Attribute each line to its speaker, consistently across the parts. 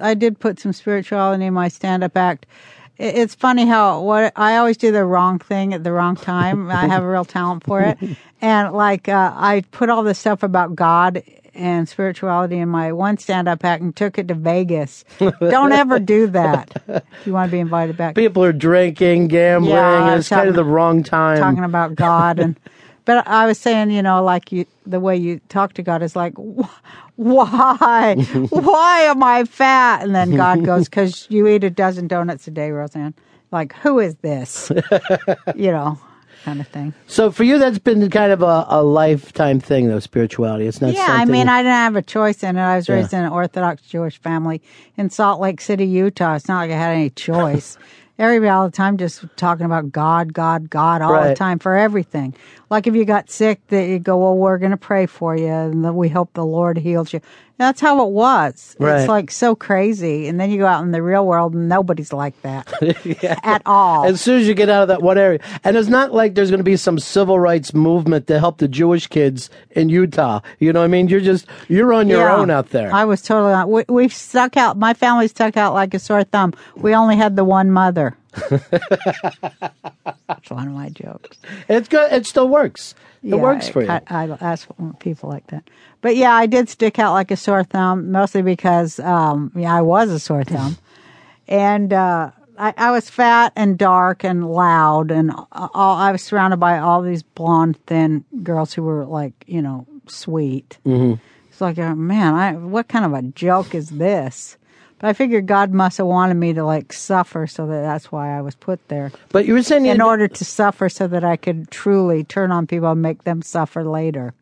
Speaker 1: I did put some spirituality in my stand-up act. It's funny how what I always do the wrong thing at the wrong time. I have a real talent for it, and like uh, I put all this stuff about God and spirituality in my one stand-up act and took it to Vegas. Don't ever do that. If you want to be invited back,
Speaker 2: People are drinking, gambling.
Speaker 1: Yeah,
Speaker 2: it's kind of the wrong time.
Speaker 1: talking about God and but I was saying, you know, like you the way you talk to God is like "Wh- why? why am I fat? And then God goes cuz you eat a dozen donuts a day, Roseanne. Like who is this? you know, kind of thing.
Speaker 2: so for you, that's been kind of a, a lifetime thing, though. Spirituality. It's not.
Speaker 1: Yeah, I mean, I didn't have a choice in it. I was
Speaker 2: Yeah.
Speaker 1: raised in an Orthodox Jewish family in Salt Lake City, Utah. It's not like I had any choice. Everybody all the time just talking about God, God, God all the time for everything. Like if you got sick, that you go, well, we're going to pray for you, and we hope the Lord heals you. That's how it was.
Speaker 2: Right.
Speaker 1: It's like so crazy, and then you go out in the real world, and nobody's like that at all.
Speaker 2: As soon as you get out of that one area, and it's not like there's going to be some civil rights movement to help the Jewish kids in Utah. You know what I mean? You're just you're on your
Speaker 1: Yeah.
Speaker 2: own out there.
Speaker 1: I was totally on. We, we stuck out. My family stuck out like a sore thumb. We only had the one mother. That's one of my jokes.
Speaker 2: it's good. It still works. It
Speaker 1: Yeah,
Speaker 2: works for you.
Speaker 1: I, I ask people like that. But yeah, I did stick out like a sore thumb, mostly because um, yeah, I was a sore thumb, and uh, I, I was fat and dark and loud, and all, I was surrounded by all these blonde, thin girls who were like, you know, sweet. Mm-hmm. It's like, uh, man, I what kind of a joke is this? But I figured God must have wanted me to like suffer, so that that's why I was put there
Speaker 2: but you were saying
Speaker 1: in order to suffer so that I could truly turn on people and make them suffer later,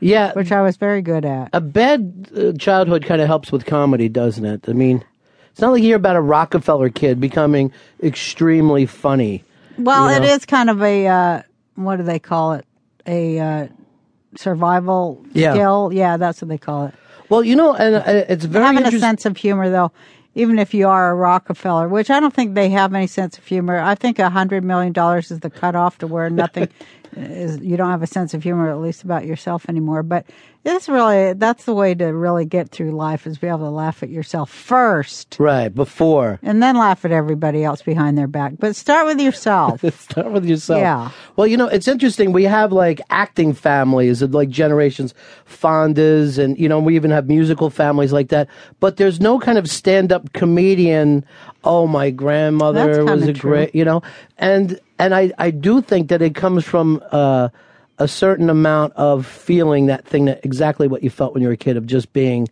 Speaker 2: yeah,
Speaker 1: which I was very good at.
Speaker 2: a bad uh, childhood kind of helps with comedy, doesn't it? I mean, it's not like you hear about a Rockefeller kid becoming extremely funny.
Speaker 1: Well,
Speaker 2: you know.
Speaker 1: is kind of a, uh, what do they call it? A uh, survival
Speaker 2: Yeah.
Speaker 1: skill. Yeah, that's what they call it.
Speaker 2: Well, you know, and uh, it's very
Speaker 1: Having a sense of humor, though, even if you are a Rockefeller, which I don't think they have any sense of humor. I think a hundred million dollars is the cutoff to where nothing is. You don't have a sense of humor, at least about yourself anymore. But it's really that's the way to really get through life is be able to laugh at yourself first,
Speaker 2: Right before.
Speaker 1: and then laugh at everybody else behind their back. But start with yourself.
Speaker 2: Start with yourself.
Speaker 1: Yeah.
Speaker 2: Well, you know, it's interesting. We have like acting families of like generations, Fondas, and you know, we even have musical families like that. But there's no kind of stand-up comedian. Oh, my grandmother was a
Speaker 1: true.
Speaker 2: great, you know, and and I I do think that it comes from. uh a certain amount of feeling that thing that exactly what you felt when you were a kid of just being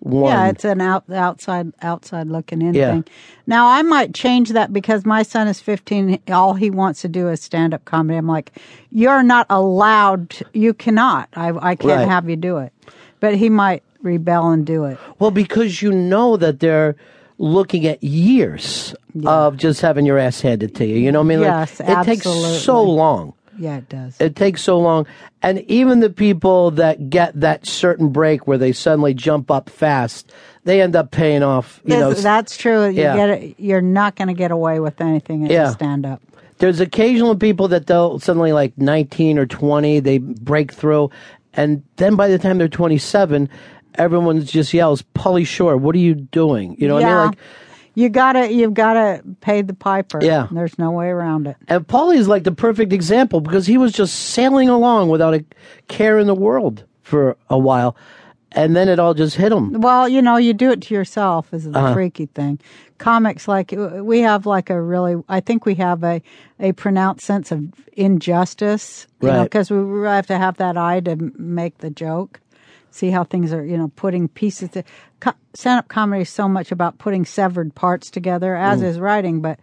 Speaker 2: one.
Speaker 1: Yeah, it's an out, outside outside looking in
Speaker 2: Yeah.
Speaker 1: thing. Now I might change that because my son is 15. All he wants to do is stand up comedy. I'm like, you're not allowed. To, you cannot. I I can't
Speaker 2: Right.
Speaker 1: have you do it. But he might rebel and do it.
Speaker 2: Well, because you know that they're looking at years of just having your ass handed to you. You know what I mean?
Speaker 1: Yes,
Speaker 2: like, it takes so long.
Speaker 1: Yeah, it does.
Speaker 2: It takes so long. And even the people that get that certain break where they suddenly jump up fast, they end up paying off. You know,
Speaker 1: Yes, that's true. You
Speaker 2: yeah.
Speaker 1: get it, You're not going to get away with anything as
Speaker 2: Yeah.
Speaker 1: a stand up.
Speaker 2: there's occasional people that they'll suddenly like 19 or 20 they break through and then by the time they're 27 everyone just yells Pauly Shore what are you doing you know what i
Speaker 1: yeah.
Speaker 2: mean like
Speaker 1: you gotta you've gotta pay the piper.
Speaker 2: Yeah.
Speaker 1: There's no way around it.
Speaker 2: And is like the perfect example because he was just sailing along without a care in the world for a while. And then it all just hit him.
Speaker 1: Well, you know, you do it to yourself is the
Speaker 2: Uh-huh.
Speaker 1: freaky thing. Comics, like we have, like a really, I think we have a a pronounced sense of injustice, you
Speaker 2: Right.
Speaker 1: because we we have to have that eye to make the joke. See how things are, you know, putting pieces. To, co- stand-up comedy is so much about putting severed parts together, as
Speaker 2: Mm.
Speaker 1: is writing. But